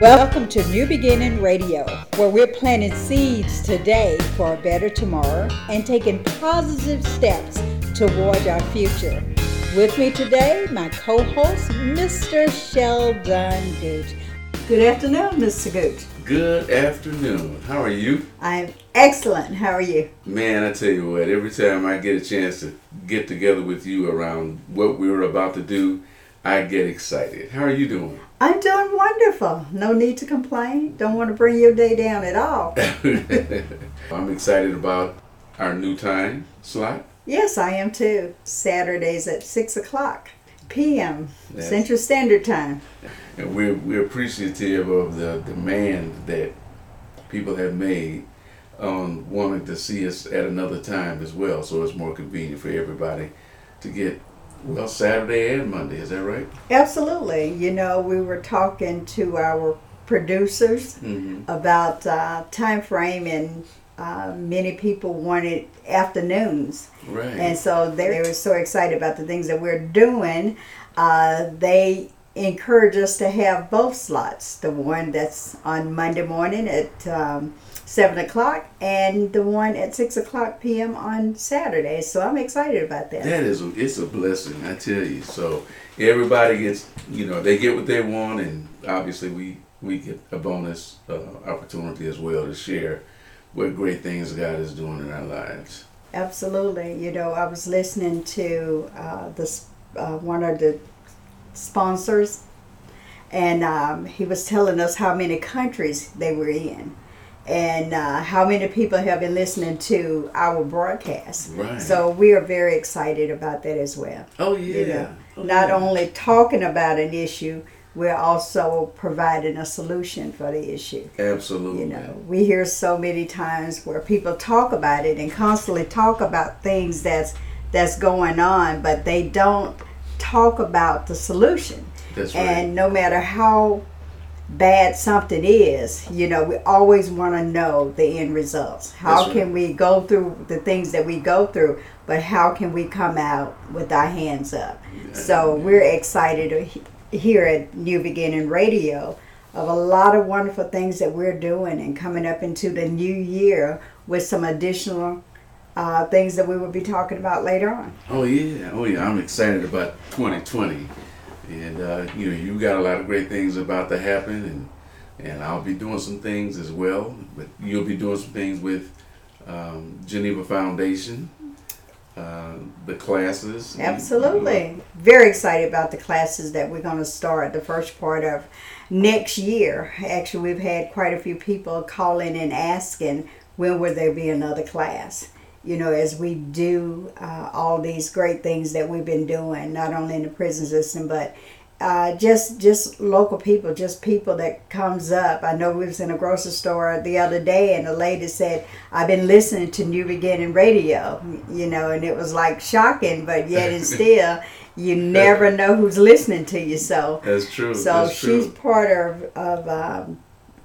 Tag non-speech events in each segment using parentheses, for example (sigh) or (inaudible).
Welcome to New Beginning Radio, where we're planting seeds today for a better tomorrow and taking positive steps towards our future. With me today, my co host, Mr. Sheldon Gooch. Good afternoon, Mr. Gooch. Good afternoon. How are you? I'm excellent. How are you? Man, I tell you what, every time I get a chance to get together with you around what we were about to do, I get excited. How are you doing? I'm doing wonderful. No need to complain. Don't want to bring your day down at all. (laughs) I'm excited about our new time slot. Yes, I am too. Saturdays at 6 o'clock p.m. Central Standard Time. And we're, we're appreciative of the demand that people have made on wanting to see us at another time as well, so it's more convenient for everybody to get, well, Saturday and Monday. Is that right? Absolutely. You know, we were talking to our producers Mm-hmm. about uh, time frame, and uh, many people wanted afternoons. Right. And so they were so excited about the things that we're doing. Uh, they encourage us to have both slots the one that's on Monday morning at um, 7 o'clock and the one at 6 o'clock p.m. on Saturday. So I'm excited about that. That is, a, it's a blessing, I tell you. So everybody gets, you know, they get what they want, and obviously we we get a bonus uh, opportunity as well to share what great things God is doing in our lives. Absolutely. You know, I was listening to uh, this uh, one of the sponsors, and um, he was telling us how many countries they were in, and uh, how many people have been listening to our broadcast. Right. So we are very excited about that as well. Oh yeah. You know, Oh, not yeah. only talking about an issue, we're also providing a solution for the issue. Absolutely. You know, we hear so many times where people talk about it and constantly talk about things that's that's going on, but they don't talk about the solution. That's right. And no matter how bad something is, you know, we always want to know the end results. How That's can we go through the things that we go through, but how can we come out with our hands up? So we're excited here at New Beginning Radio of a lot of wonderful things that we're doing and coming up into the new year with some additional uh, things that we will be talking about later on. Oh yeah, oh yeah. I'm excited about 2020, and uh, you know you got a lot of great things about to happen, and and I'll be doing some things as well. But you'll be doing some things with um, Geneva Foundation, uh, the classes. Absolutely. Very excited about the classes that we're going to start the first part of next year. Actually, we've had quite a few people calling and asking when will there be another class. You know, as we do uh, all these great things that we've been doing, not only in the prison system, but uh, just just local people, just people that comes up. I know we was in a grocery store the other day, and a lady said, "I've been listening to New Beginning Radio," you know, and it was like shocking, but yet and (laughs) still, you never know who's listening to you. So, That's true. so that's she's true. part of of um,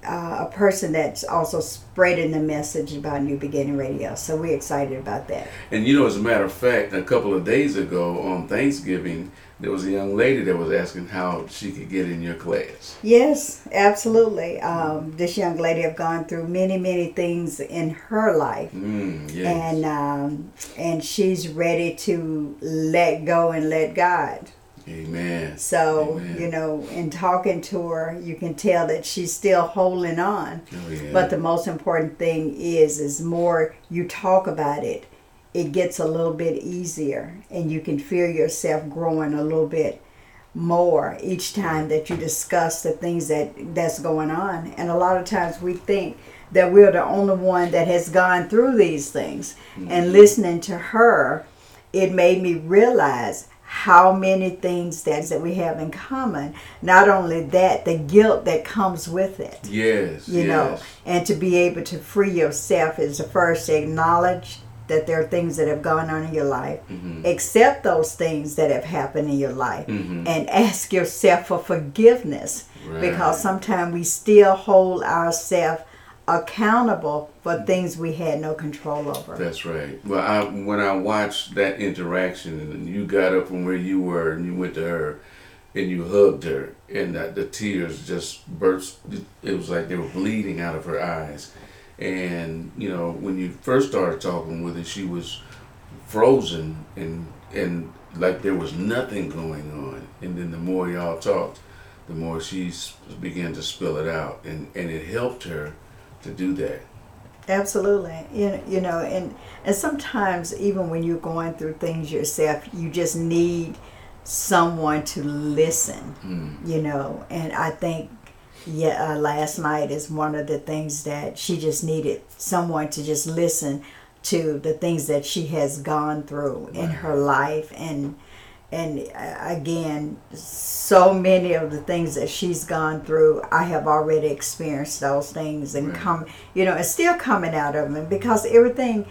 uh, a person that's also spreading the message about New Beginning Radio. So we're excited about that. And you know, as a matter of fact, a couple of days ago on Thanksgiving, there was a young lady that was asking how she could get in your class. Yes, absolutely. Um, this young lady have gone through many, many things in her life, Mm, yes. and um, and she's ready to let go and let God. Amen. So Amen. you know, in talking to her, you can tell that she's still holding on. Oh, yeah. But the most important thing is, is more you talk about it, it gets a little bit easier, and you can feel yourself growing a little bit more each time that you discuss the things that that's going on. And a lot of times we think that we're the only one that has gone through these things. And mm-hmm. listening to her, it made me realize how many things that, that we have in common. Not only that, the guilt that comes with it yes. you yes. know, and to be able to free yourself is the first to acknowledge that there are things that have gone on in your life, Mhm. accept those things that have happened in your life, Mhm. and ask yourself for forgiveness because sometimes we still hold ourselves accountable for things we had no control over. That's right. Well, I, when I watched that interaction and you got up from where you were and you went to her, and you hugged her, and that the tears just burst. It was like they were bleeding out of her eyes. And you know, when you first started talking with her, she was frozen and and like there was nothing going on. And then the more y'all talked, the more she began to spill it out, and and it helped her to do that. Absolutely. You know, you know, and and sometimes even when you're going through things yourself, you just need someone to listen. Mm. You know, and I think yeah, uh, last night is one of the things that she just needed someone to just listen to the things that she has gone through in her life and and uh, again so many of the things that she's gone through i have already experienced those things and Right. come you know and still coming out of them because everything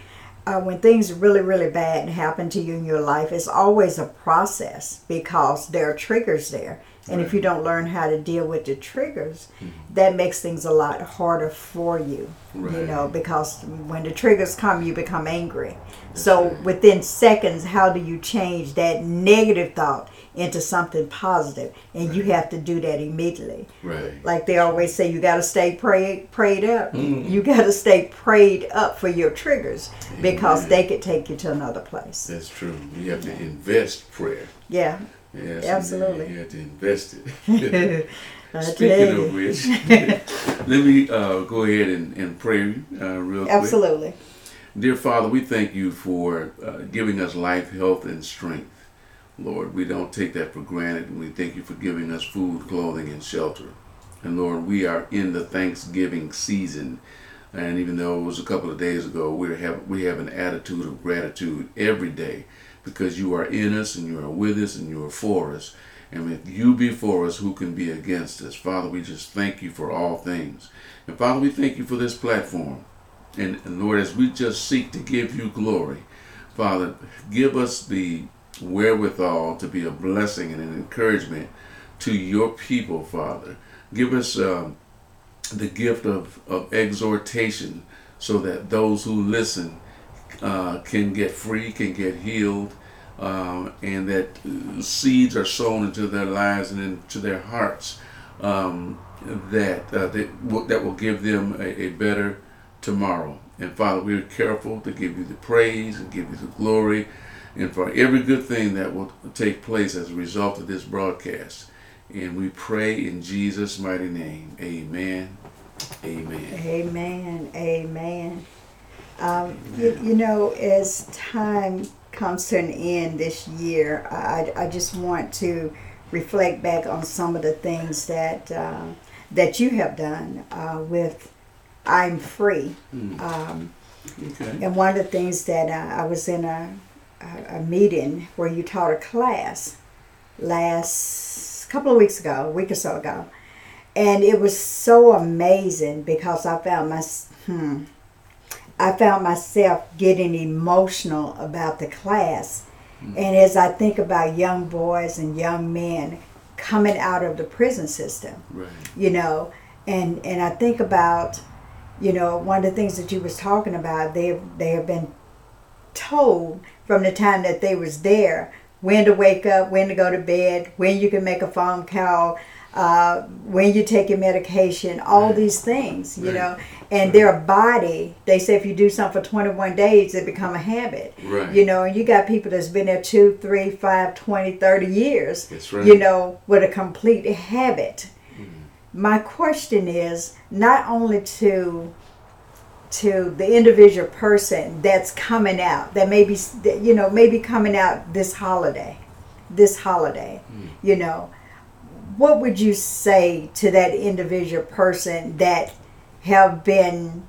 uh, when things really really bad happen to you in your life it's always a process because there are triggers there and if you don't learn how to deal with the triggers that makes things a lot harder for you you know because when the triggers come you become angry so right. within seconds how do you change that negative thought into something positive? and you have to do that immediately Right. like they always say you got to stay prayed prayed up Mhm. you got to stay prayed up for your triggers because Amen. they could take you to another place That's true. You have to invest prayer. yeah Yes, Absolutely. You have to invest it. (laughs) (laughs) Speaking of which, (laughs) let me uh, go ahead and, and pray uh, real quick. absolutely Dear Father, we thank you for uh, giving us life, health, and strength. Lord, we don't take that for granted, and we thank you for giving us food, clothing, and shelter. And Lord, we are in the Thanksgiving season, and even though it was a couple of days ago, we have we have an attitude of gratitude every day because you are in us, and you are with us, and you are for us. And if you be for us, who can be against us? Father, we just thank you for all things. And Father, we thank you for this platform. And, and Lord, as we just seek to give you glory, Father, give us the wherewithal to be a blessing and an encouragement to your people, Father. Give us um, the gift of, of exhortation so that those who listen uh, can get free, can get healed, um, and that seeds are sown into their lives and into their hearts um, that, uh, that will give them a, a better tomorrow. And Father, we're careful to give you the praise and give you the glory and for every good thing that will take place as a result of this broadcast. And we pray in Jesus' mighty name. Amen. Amen. Amen. Amen. Um, you, you know, as time comes to an end this year, I, I just want to reflect back on some of the things that uh, that you have done uh, with I'm Free. Hmm. Um, Okay. and one of the things that uh, I was in a, a, a meeting where you taught a class last couple of weeks ago, a week or so ago, and it was so amazing because I found my hmm, I found myself getting emotional about the class, and as I think about young boys and young men coming out of the prison system, Right. you know and and i think about you know one of the things that you was talking about they they have been told from the time that they was there when to wake up when to go to bed when you can make a phone call uh, when you take your medication all Right. these things you Right. know and Right. their body they say if you do something for 21 days it become a habit Right. you know and you got people that's been there 2 3 5 20 30 years That's right. you know, with a complete habit. My question is not only to to the individual person that's coming out, that maybe you know maybe coming out this holiday, this holiday, you know, what would you say to that individual person that have been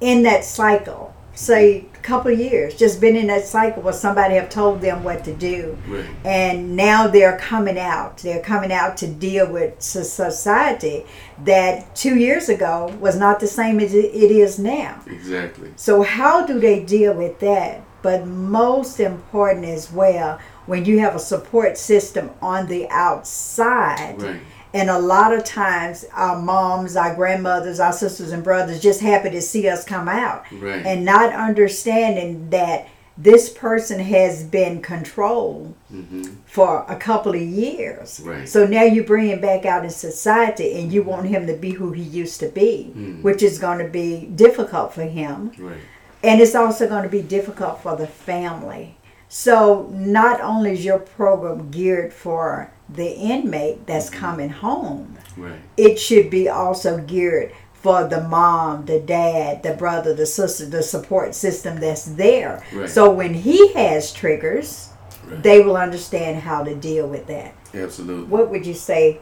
in that cycle, say a couple of years, just been in that cycle where somebody have told them what to do, Right. and now they're coming out. They're coming out to deal with society that two years ago was not the same as it is now. Exactly. So how do they deal with that? But most important as well, when you have a support system on the outside. Right. And a lot of times, our moms, our grandmothers, our sisters and brothers just happy to see us come out Right. and not understanding that this person has been controlled hmm for a couple of years. Right. So now you bring him back out in society and you want him to be who he used to be, Mm. which is going to be difficult for him. Right. And it's also going to be difficult for the family. So not only is your program geared for the inmate that's Mm-hmm. coming home, Right. it should be also geared for the mom, the dad, the brother, the sister, the support system that's there. Right. So when he has triggers, Right. they will understand how to deal with that. Absolutely. What would you say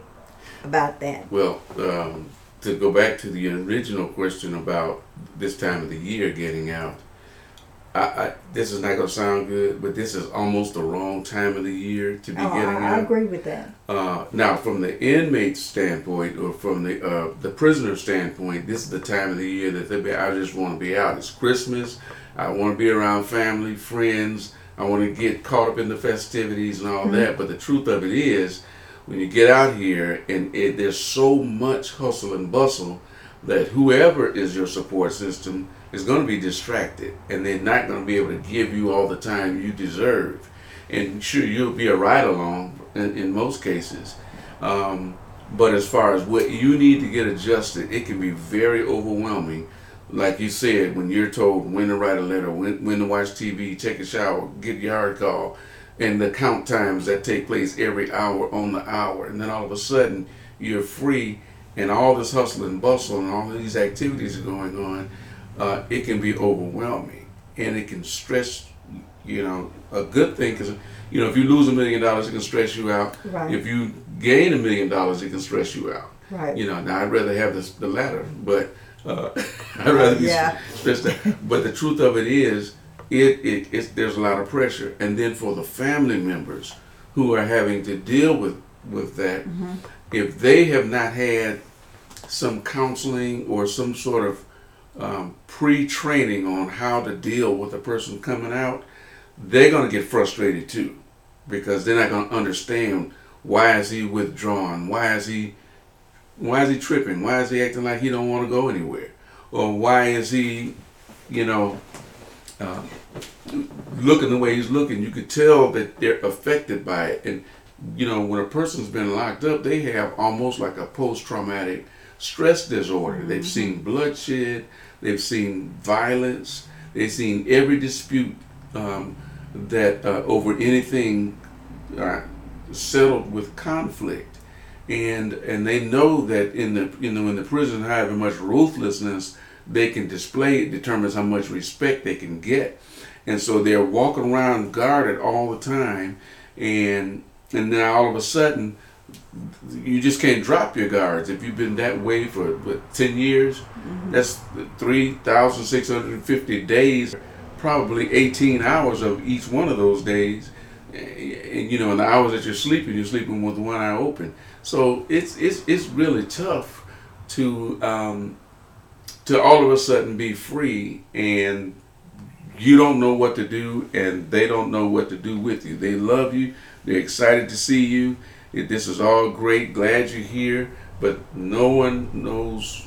about that? Well, um, to go back to the original question about this time of the year getting out, I, I this is not going to sound good, but this is almost the wrong time of the year to be Oh, getting I, I agree with that. Uh, now, from the inmate standpoint, or from the uh, the prisoner standpoint, this is the time of the year that they be. I just want to be out. It's Christmas. I want to be around family, friends. I want to get caught up in the festivities and all that. But the truth of it is, when you get out here, and it, there's so much hustle and bustle that whoever is your support system is going to be distracted, and they're not going to be able to give you all the time you deserve. And sure, you'll be a ride along in, in most cases. Um, but as far as what you need to get adjusted, it can be very overwhelming. Like you said, when you're told when to write a letter, when, when to watch TV, take a shower, get your hard call, and the count times that take place every hour on the hour, and then all of a sudden you're free, and all this hustle and bustle and all of these activities are going on, uh, it can be overwhelming, and it can stress. You know, a good thing because you know if you lose a million dollars, it can stress you out. Right. If you gain a million dollars, it can stress you out. Right. You know, now I'd rather have this, the latter, but uh, (laughs) I'd rather be Yeah. (laughs) stressed out. But the truth of it is, it, it it's, there's a lot of pressure, and then for the family members who are having to deal with with that, if they have not had some counseling or some sort of um, pre-training on how to deal with a person coming out, they're going to get frustrated too, because they're not going to understand why is he withdrawn, why is he why is he tripping? Why is he acting like he don't want to go anywhere? Or why is he, you know, uh, looking the way he's looking? You could tell that they're affected by it. And, you know, when a person's been locked up, they have almost like a post-traumatic stress disorder. They've seen bloodshed, they've seen violence, they've seen every dispute um, that uh, over anything uh, settled with conflict. And and they know that in the you know in the prison however much ruthlessness they can display it determines how much respect they can get. And so they're walking around guarded all the time. And and then all of a sudden you just can't drop your guards if you've been that way for what, 10 years that's 3650 days probably 18 hours of each one of those days and you know, in the hours that you're sleeping, you're sleeping with one eye open. So it's it's it's really tough to um, to all of a sudden be free and you don't know what to do and they don't know what to do with you. They love you. They're excited to see you. It, this is all great. Glad you're here, but no one knows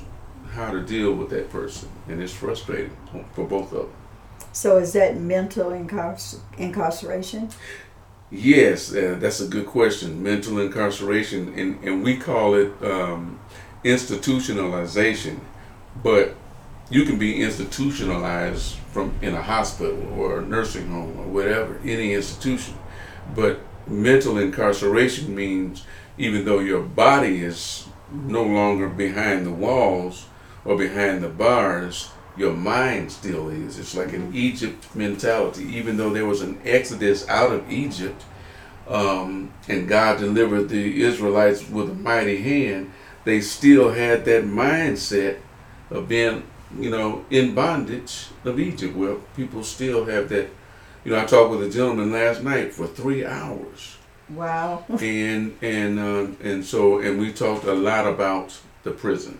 how to deal with that person, and it's frustrating for both of them. So is that mental incarcer- incarceration? Yes, uh, that's a good question. Mental incarceration, and, and we call it um, institutionalization. But you can be institutionalized from in a hospital or a nursing home or whatever, any institution. But mental incarceration means even though your body is no longer behind the walls or behind the bars, your mind still is. It's like an Egypt mentality. Even though there was an exodus out of Egypt, um, and God delivered the Israelites with a mighty hand, they still had that mindset of being, you know, in bondage of Egypt. Well, people still have that. You know, I talked with a gentleman last night for three hours Wow. (laughs) and and uh, and so and we talked a lot about the prison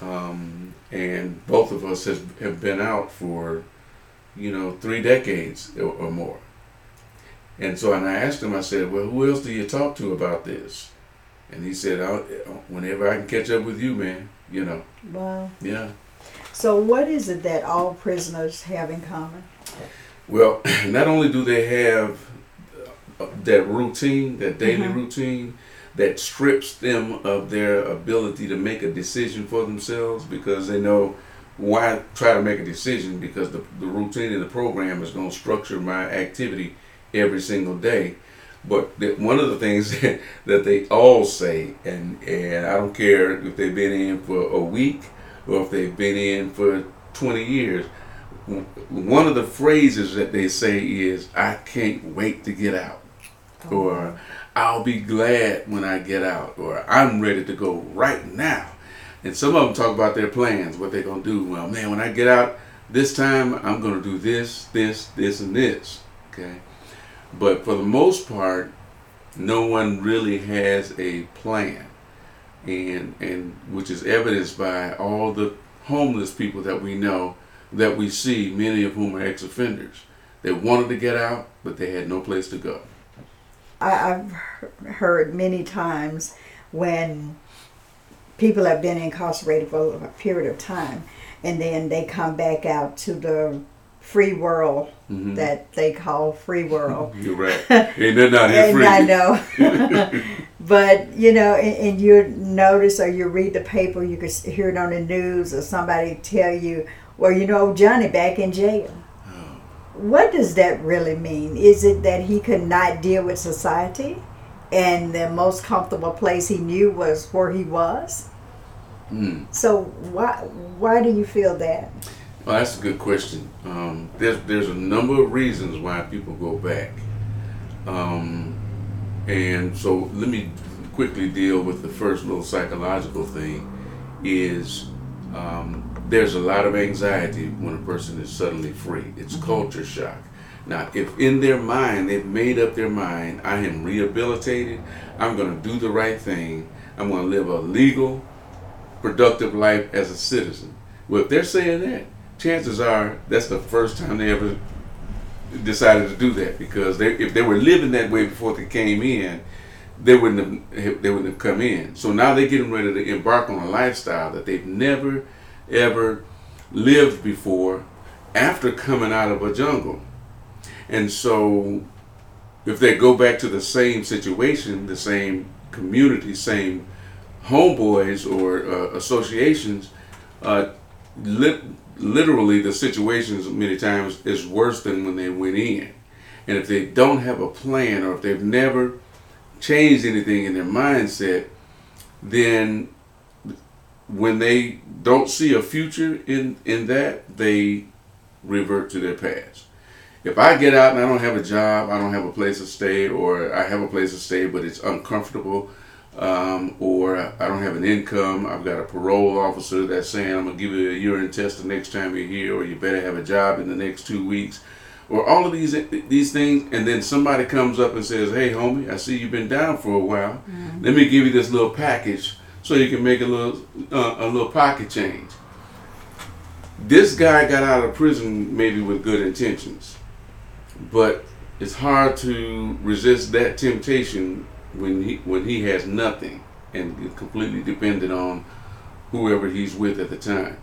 um, and both of us has, have been out for you know three decades or, or more and so and I asked him I said well who else do you talk to about this and he said I'll, whenever I can catch up with you man you know Wow. yeah So what is it that all prisoners have in common? Well, (clears throat) not only do they have that routine, that daily Mhm. routine, that strips them of their ability to make a decision for themselves because they know why try to make a decision because the, the routine in the program is going to structure my activity every single day. But the, one of the things (laughs) that, they all say, and, and I don't care if they've been in for a week or if they've been in for 20 years, one of the phrases that they say is, I can't wait to get out. Oh. Or I'll be glad when I get out. Or I'm ready to go right now. And some of them talk about their plans, what they're going to do. Well, man, when I get out this time, I'm going to do this, this, this, and this. Okay. But for the most part, no one really has a plan. And, and which is evidenced by all the homeless people that we know that we see, many of whom are ex offenders. They wanted to get out, but they had no place to go. I've heard many times when people have been incarcerated for a period of time and then they come back out to the free world Mhm. that they call free world. (laughs) You're right. Ain't nothing out here (laughs) and free. I know. (laughs) but, you know, and, and you notice or you read the paper, you can hear it on the news or somebody tell you, well, you know, Johnny back in jail. Oh. What does that really mean? Is it that he could not deal with society and the most comfortable place he knew was where he was? Mm. So why why do you feel that? Well, that's a good question. Um, there's there's a number of reasons why people go back, um, and so let me quickly deal with the first little psychological thing. Is um, there's a lot of anxiety when a person is suddenly free. It's mm-hmm. culture shock. Now, if in their mind they've made up their mind, I am rehabilitated. I'm going to do the right thing. I'm going to live a legal, productive life as a citizen. Well, if they're saying that, chances are that's the first time they ever decided to do that because they, if they were living that way before they came in, they wouldn't have they wouldn't have come in. So now they're getting ready to embark on a lifestyle that they've never ever lived before after coming out of a jungle. And so if they go back to the same situation, the same community, same homeboys or uh, associations, uh, lit- literally the situations many times is worse than when they went in. And if they don't have a plan or if they've never changed anything in their mindset, then when they don't see a future in, in that, they revert to their past. If I get out and I don't have a job, I don't have a place to stay, or I have a place to stay but it's uncomfortable, um, or I don't have an income, I've got a parole officer that's saying I'm gonna give you a urine test the next time you're here, or you better have a job in the next two weeks, or all of these these things, and then somebody comes up and says, "Hey, homie, I see you've been down for a while. Let me give you this little package so you can make a little uh, a little pocket change." This guy got out of prison maybe with good intentions, but it's hard to resist that temptation when he when he has nothing and completely dependent on whoever he's with at the time.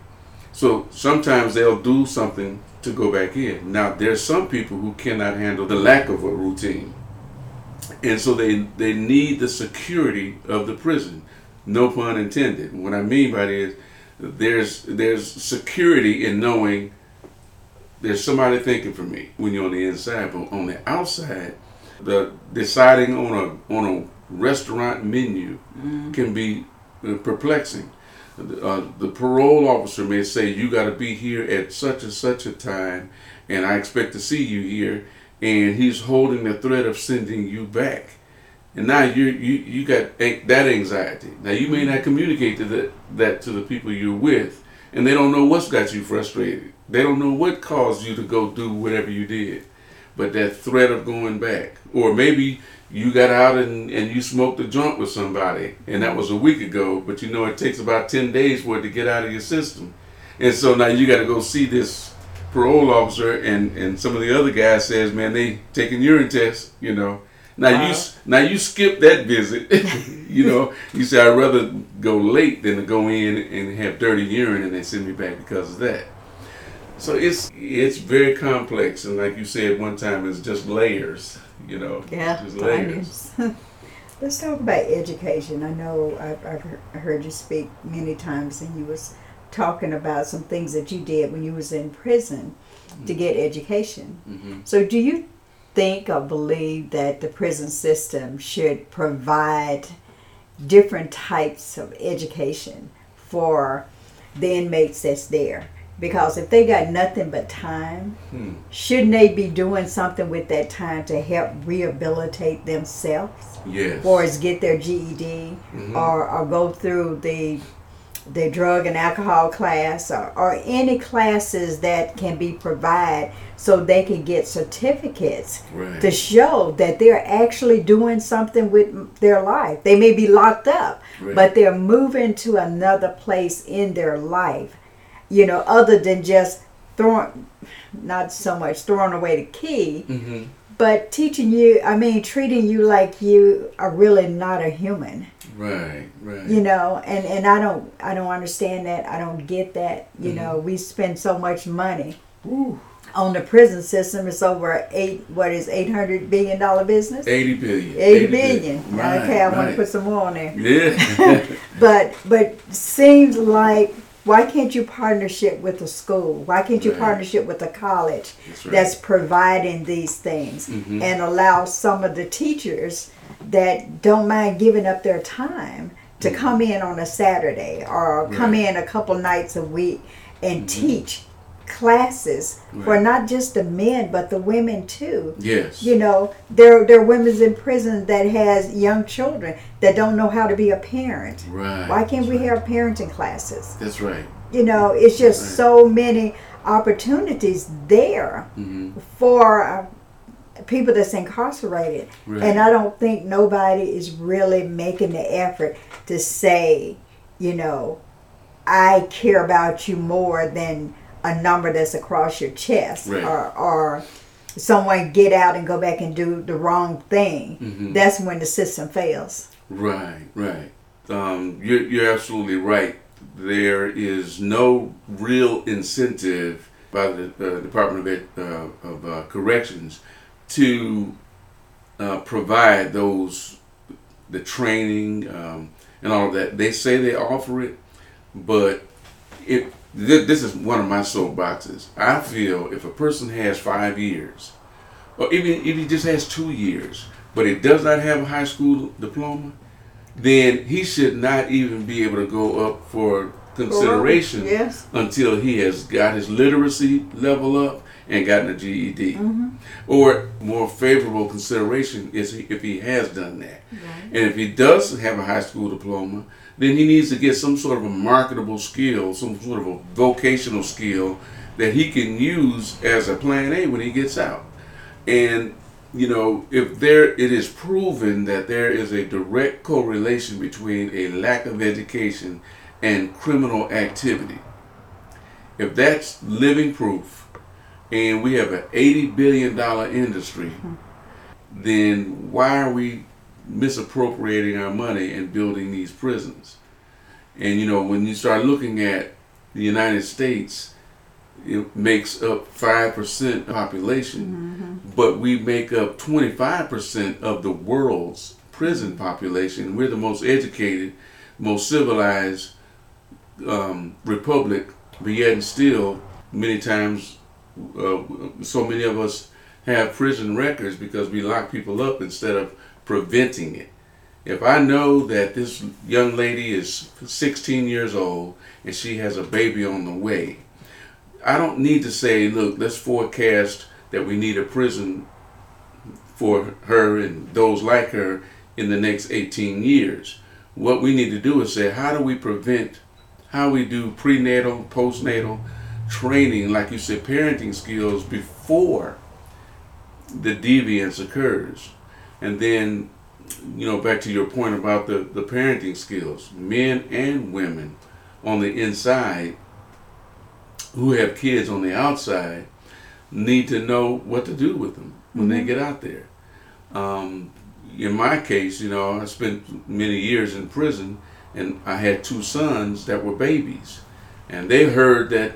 So sometimes they'll do something to go back in. Now there's some people who cannot handle the lack of a routine. And so they they need the security of the prison. No pun intended. What I mean by that is there's there's security in knowing there's somebody thinking for me when you're on the inside, but on the outside, the deciding on a on a restaurant menu can be uh, perplexing. Uh, the parole officer may say you got to be here at such and such a time, and I expect to see you here, and he's holding the threat of sending you back, and now you you you got a- that anxiety. Now you may not mm-hmm. communicate to that that to the people you're with, and they don't know what's got you frustrated. They don't know what caused you to go do whatever you did, but that threat of going back, or maybe you got out and, and you smoked a joint with somebody, and that was a week ago, but you know it takes about 10 days for it to get out of your system. And so now you got to go see this parole officer, and, and some of the other guys says, man, they taking urine tests, you know. Now you now you skip that visit, (laughs) you know. You say I'd rather go late than to go in and have dirty urine and they send me back because of that. So it's it's very complex, and like you said one time, it's just layers. You know, Yeah, just layers. (laughs) Let's talk about education. I know I've, I've heard you speak many times, and you was talking about some things that you did when you was in prison to get education. hmm So, do you think or believe that the prison system should provide different types of education for the inmates that's there? Because if they got nothing but time, Hmm. shouldn't they be doing something with that time to help rehabilitate themselves, Yes. or is get their GED, Mhm. or, or go through the the drug and alcohol class, or, or any classes that can be provided so they can get certificates right. to show that they're actually doing something with their life. They may be locked up, Right. but they're moving to another place in their life, you know, other than just throwing, not so much throwing away the key, hmm but teaching you, I mean, treating you like you are really not a human, Right. Right. you know, and, and I don't, I don't understand that. I don't get that. You Mhm. know, we spend so much money Woo. on the prison system. It's over eight, what is 800 billion dollar business? Eighty billion. 80 billion. Right, okay, I want to put some more on there. Yeah. (laughs) But but (laughs) seems like why can't you partnership with a school? Why can't you Right. partnership with a college That's right. that's providing these things Mhm. and allow some of the teachers that don't mind giving up their time to Mhm. come in on a Saturday or come Right. in a couple nights a week and teach classes for not just the men but the women too yes. you know there there are women's in prison that has young children that don't know how to be a parent Right. why can't we right. have parenting classes That's right. you know it's just Right. so many opportunities there hmm for uh, people that's incarcerated Right. and i don't think nobody is really making the effort to say you know i care about you more than a number that's across your chest Right. or or someone get out and go back and do the wrong thing Mhm. that's when the system fails Right, right. Um, you're, you're absolutely right. There is no real incentive by the uh, Department of, Ed, uh, of uh, Corrections to uh, provide those the training um, and all of that. They say they offer it, but it th- this is one of my soapboxes. I feel if a person has five years, or even if he just has two years, but he does not have a high school diploma, then he should not even be able to go up for consideration yes until he has got his literacy level up and gotten a GED. Mm-hmm. Or more favorable consideration is if he has done that. And if he does have a high school diploma, then he needs to get some sort of a marketable skill, some sort of a vocational skill that he can use as a plan A when he gets out. And you know, if there it is proven that there is a direct correlation between a lack of education and criminal activity. If that's living proof and we have an 80 billion dollar industry, mm-hmm. then why are we misappropriating our money and building these prisons? And you know, when you start looking at the United States, it makes up five percent population, but we make up twenty five percent of the world's prison population. We're the most educated, most civilized um, republic, but yet and still, many times, uh, so many of us have prison records because we lock people up instead of preventing it. If I know that this young lady is 16 years old and she has a baby on the way, I don't need to say, look, let's forecast that we need a prison for her and those like her in the next 18 years. What we need to do is say, how do we prevent, how we do prenatal, postnatal training, like you said, parenting skills before the deviance occurs. And then, you know, back to your point about the, the parenting skills, men and women on the inside who have kids on the outside need to know what to do with them when they get out there. Um, in my case, you know, I spent many years in prison and I had two sons that were babies. And they heard that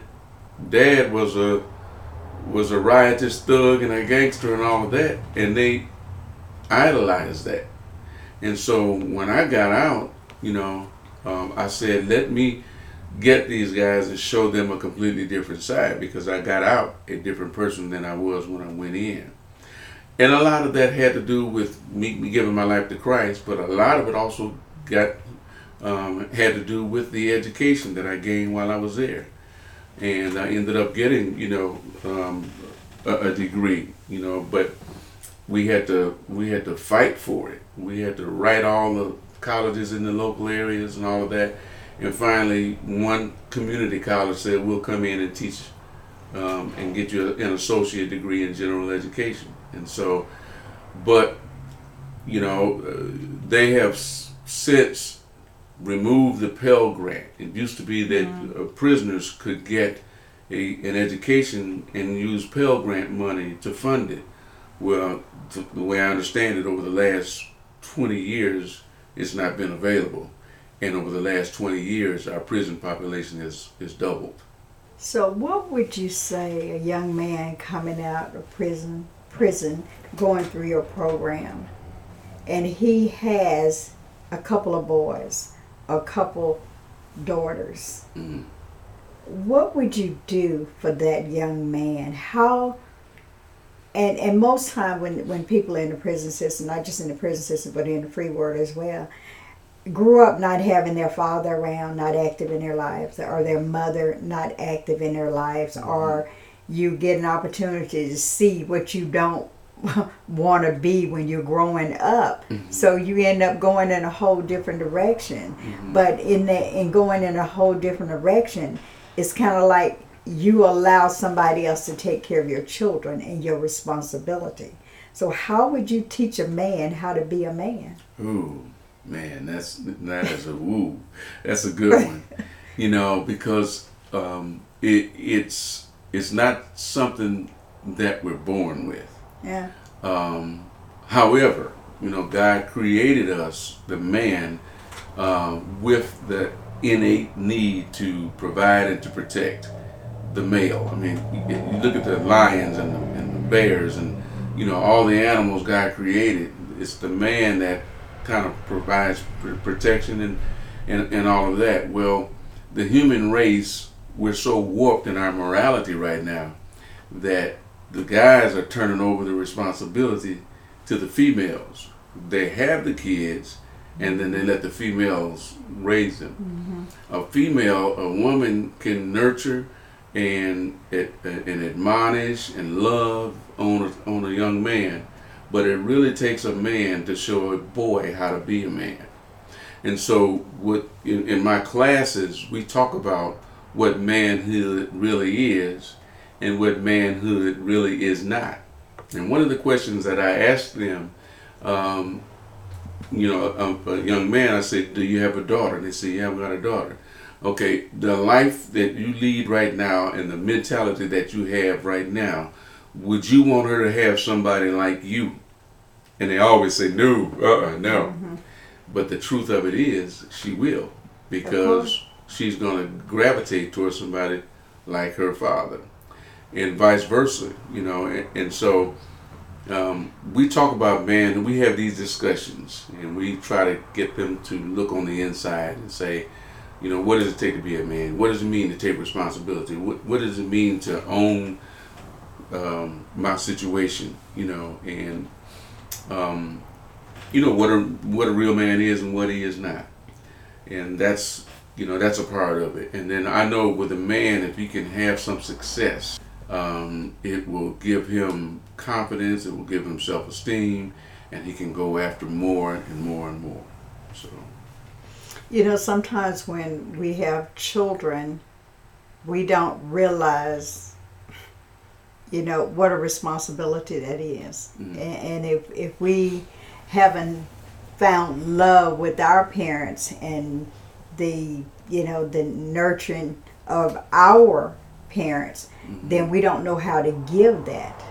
dad was a was a riotous thug and a gangster and all of that, and they idolized that. And so when I got out, you know, um, I said, let me get these guys and show them a completely different side because I got out a different person than I was when I went in. And a lot of that had to do with me, me giving my life to Christ, but a lot of it also got um, had to do with the education that I gained while I was there. And I ended up getting, you know, um, a, a degree, you know, but we had to we had to fight for it. We had to write all the colleges in the local areas and all of that. And finally, one community college said, "We'll come in and teach um, and get you an associate degree in general education." And so, but you know, uh, they have since removed the Pell Grant. It used to be that mm. uh, prisoners could get a, an education and use Pell Grant money to fund it. Well, the way I understand it, over the last 20 years, it's not been available. And over the last 20 years, our prison population has, has doubled. So, what would you say a young man coming out of prison, prison, going through your program, and he has a couple of boys, a couple daughters? Mm. What would you do for that young man? How and and most time when when people in the prison system, not just in the prison system, but in the free world as well, grew up not having their father around, not active in their lives, or their mother not active in their lives, mm-hmm. or you get an opportunity to see what you don't (laughs) want to be when you're growing up. Mm-hmm. So you end up going in a whole different direction. Mm-hmm. But in that in going in a whole different direction, it's kind of like you allow somebody else to take care of your children and your responsibility. So how would you teach a man how to be a man? Ooh, man, that's that is a woo. That's a good one. (laughs) You know, because um, it it's it's not something that we're born with. Yeah. Um, however, you know, God created us, the man, uh, with the innate need to provide and to protect the male. I mean, you, you look at the lions and the, and the bears and you know all the animals God created. It's the man that kind of provides protection and, and and all of that. Well, the human race we're so warped in our morality right now that the guys are turning over the responsibility to the females. They have the kids and then they let the females raise them. Mm-hmm. A female, a woman can nurture and and admonish and love on a, on a young man, but it really takes a man to show a boy how to be a man. And so, what in, in my classes we talk about what manhood really is and what manhood really is not. And one of the questions that I asked them, um, you know, a, a, young man, I said, "Do you have a daughter?" And they said, "Yeah, I've got a daughter." Okay, the life that you lead right now and the mentality that you have right now, would you want her to have somebody like you? And they always say, no, uh-uh, no. Mm-hmm. But the truth of it is, she will, because she's going to gravitate towards somebody like her father, and vice versa, you know. And, and so um, we talk about man, and we have these discussions, and we try to get them to look on the inside and say, you know, what does it take to be a man? What does it mean to take responsibility? What, what does it mean to own um, my situation? You know, and um, you know what a what a real man is and what he is not, and that's you know that's a part of it. And then I know with a man, if he can have some success, um, it will give him confidence. It will give him self esteem, and he can go after more and more and more. So. You know, sometimes when we have children, we don't realize, you know, what a responsibility that is. Mm-hmm. And if, if we haven't found love with our parents and the, you know, the nurturing of our parents, mm-hmm. then we don't know how to give that.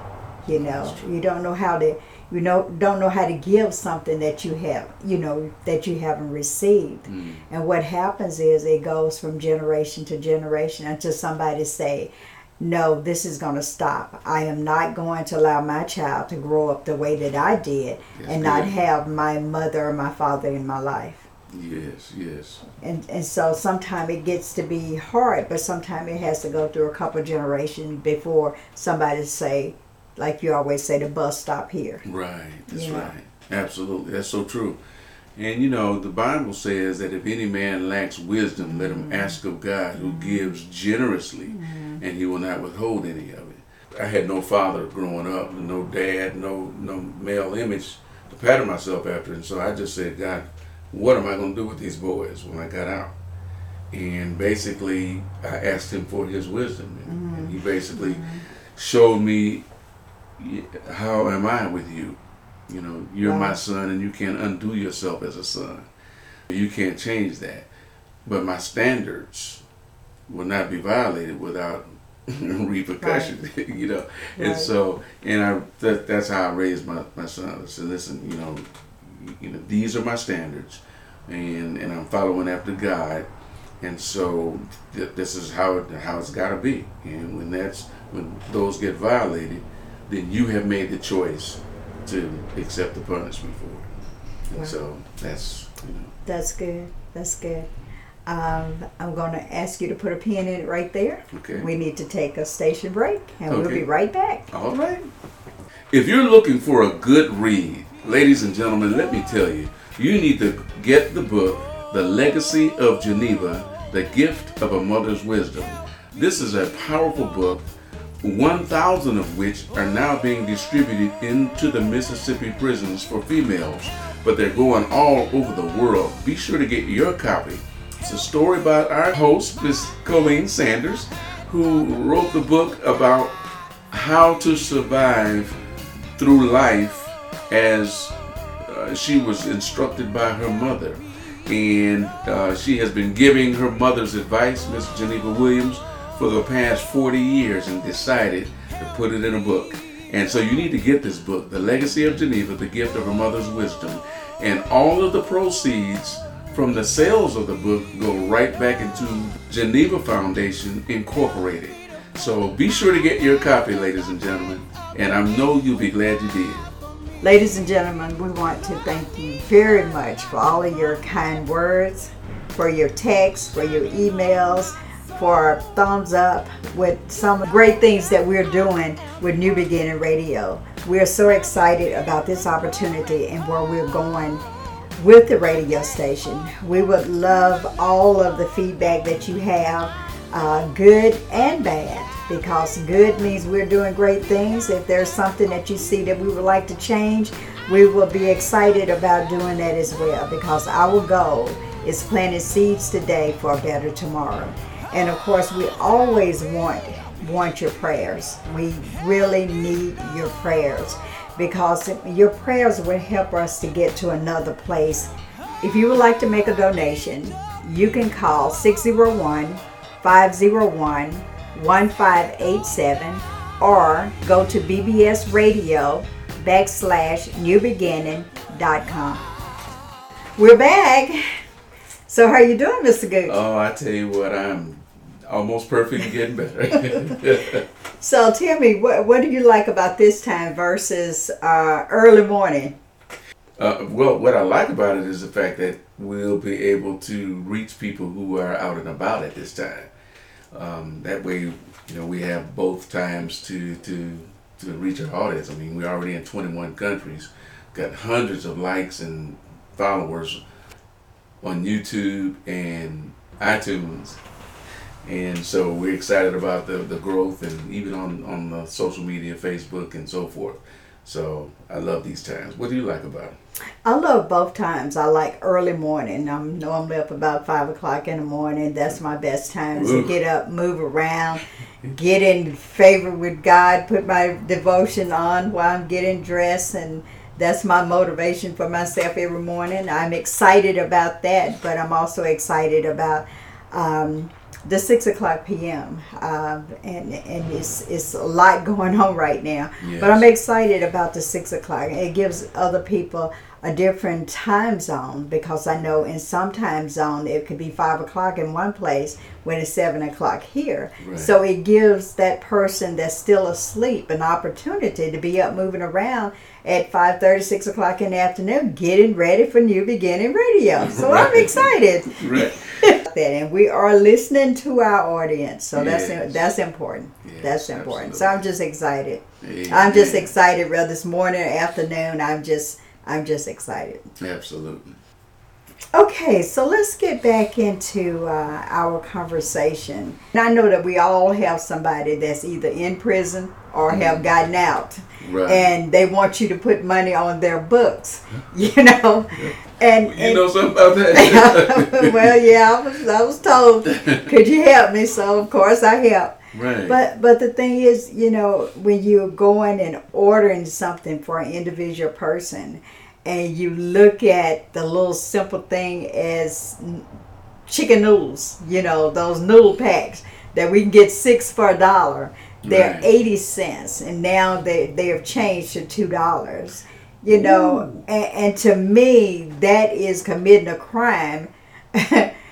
You know, you don't know how to you know don't know how to give something that you have you know that you haven't received mm. and what happens is it goes from generation to generation until somebody say no, this is going to stop. I am not going to allow my child to grow up the way that I did Yes, and not have my mother or my father in my life. Yes, yes. And, and so sometimes it gets to be hard, but sometimes it has to go through a couple generations before somebody say, like you always say, the bus stop here. Right, that's Yeah. right. Absolutely, that's so true. And you know, the Bible says that if any man lacks wisdom, let him mm-hmm. ask of God, who mm-hmm. gives generously, mm-hmm. and he will not withhold any of it. I had no father growing up, no dad, no no male image to pattern myself after, and so I just said, God, what am I going to do with these boys when I got out? And basically, I asked him for his wisdom, and, and he basically showed me how am I with you? You know, you're my son and you can't undo yourself as a son. You can't change that. But my standards will not be violated without (laughs) repercussion, (laughs) you know. And so, and I that, that's how I raised my, my son. I said, listen, you know, you know, these are my standards and, and I'm following after God. And so th- this is how it, how it's got to be. And when that's when those get violated, then you have made the choice to accept the punishment for it. And Right. so that's you know That's good. That's good. Um, I'm going to ask you to put a pin in it right there. okay. We need to take a station break, and we'll be right back. All right. If you're looking for a good read, ladies and gentlemen, let me tell you, you need to get the book, The Legacy of Geneva The Gift of a Mother's Wisdom. This is a powerful book, 1,000 of which are now being distributed into the Mississippi prisons for females, but they're going all over the world. Be sure to get your copy. It's a story about our host, Miss Colleen Sanders, who wrote the book about how to survive through life as uh, she was instructed by her mother. And uh, she has been giving her mother's advice, Miss Geneva Williams, for the past 40 years and decided to put it in a book. And so you need to get this book, The Legacy of Geneva, The Gift of Her Mother's Wisdom. And all of the proceeds from the sales of the book go right back into Geneva Foundation Incorporated. So be sure to get your copy, ladies and gentlemen. And I know you'll be glad you did. Ladies and gentlemen, we want to thank you very much for all of your kind words, for your texts, for your emails, for thumbs up with some great things that we're doing with New Beginning Radio. We're so excited about this opportunity and where we're going with the radio station. We would love all of the feedback that you have, uh, good and bad, because good means we're doing great things. If there's something that you see that we would like to change, we will be excited about doing that as well, because our goal is planting seeds today for a better tomorrow. And of course, we always want want your prayers. We really need your prayers because your prayers will help us to get to another place. If you would like to make a donation, you can call 601 501 1587 or go to BBS Radio backslash newbeginning.com. We're back. So how are you doing, Mr. Gooch? Oh, I tell you what, I'm almost perfect and getting better. (laughs) So tell me, what, what do you like about this time versus uh, early morning? uh, well, what I like about it is the fact that we'll be able to reach people who are out and about at this time. Um, that way, you know, we have both times to to to reach our audience. I mean, we're already in 21 countries, got hundreds of likes and followers on YouTube and iTunes. And so we're excited about the, the growth and even on, on the social media, Facebook and so forth. So I love these times. What do you like about it? I love both times. I like early morning. I'm normally up about five o'clock in the morning. That's my best time to get up, move around, get in favor with God, put my devotion on while I'm getting dressed, and that's my motivation for myself every morning. I'm excited about that, but I'm also excited about um, the six o'clock p.m. Um, and and it's it's a lot (laughs) going on right now. But I'm excited about the six o'clock. It gives other people a different time zone because I know in some time zone it could be five o'clock in one place when it's seven o'clock here. Right. So it gives that person that's still asleep an opportunity to be up moving around at 5.30, 6 o'clock in the afternoon, getting ready for New Beginning Radio. So I'm excited (laughs) Right. (laughs) that, and we are listening to our audience. So Yes. that's that's important. Yes, that's important. So I'm just excited. I'm just excited. Whether this morning or afternoon, I'm just I'm just excited. Absolutely. Okay, so let's get back into uh, our conversation. And I know that we all have somebody that's either in prison or have gotten out, Right. and they want you to put money on their books. You know, and, you and know something about that? (laughs) well, yeah, I was, I was told, (laughs) could you help me? So of course I help. Right. But but the thing is, you know, when you're going and ordering something for an individual person, and you look at the little simple thing as chicken noodles, you know, those noodle packs that we can get six for a dollar. They're Right. eighty cents, and now they they have changed to two dollars. You know, and, and to me, that is committing a crime. (laughs)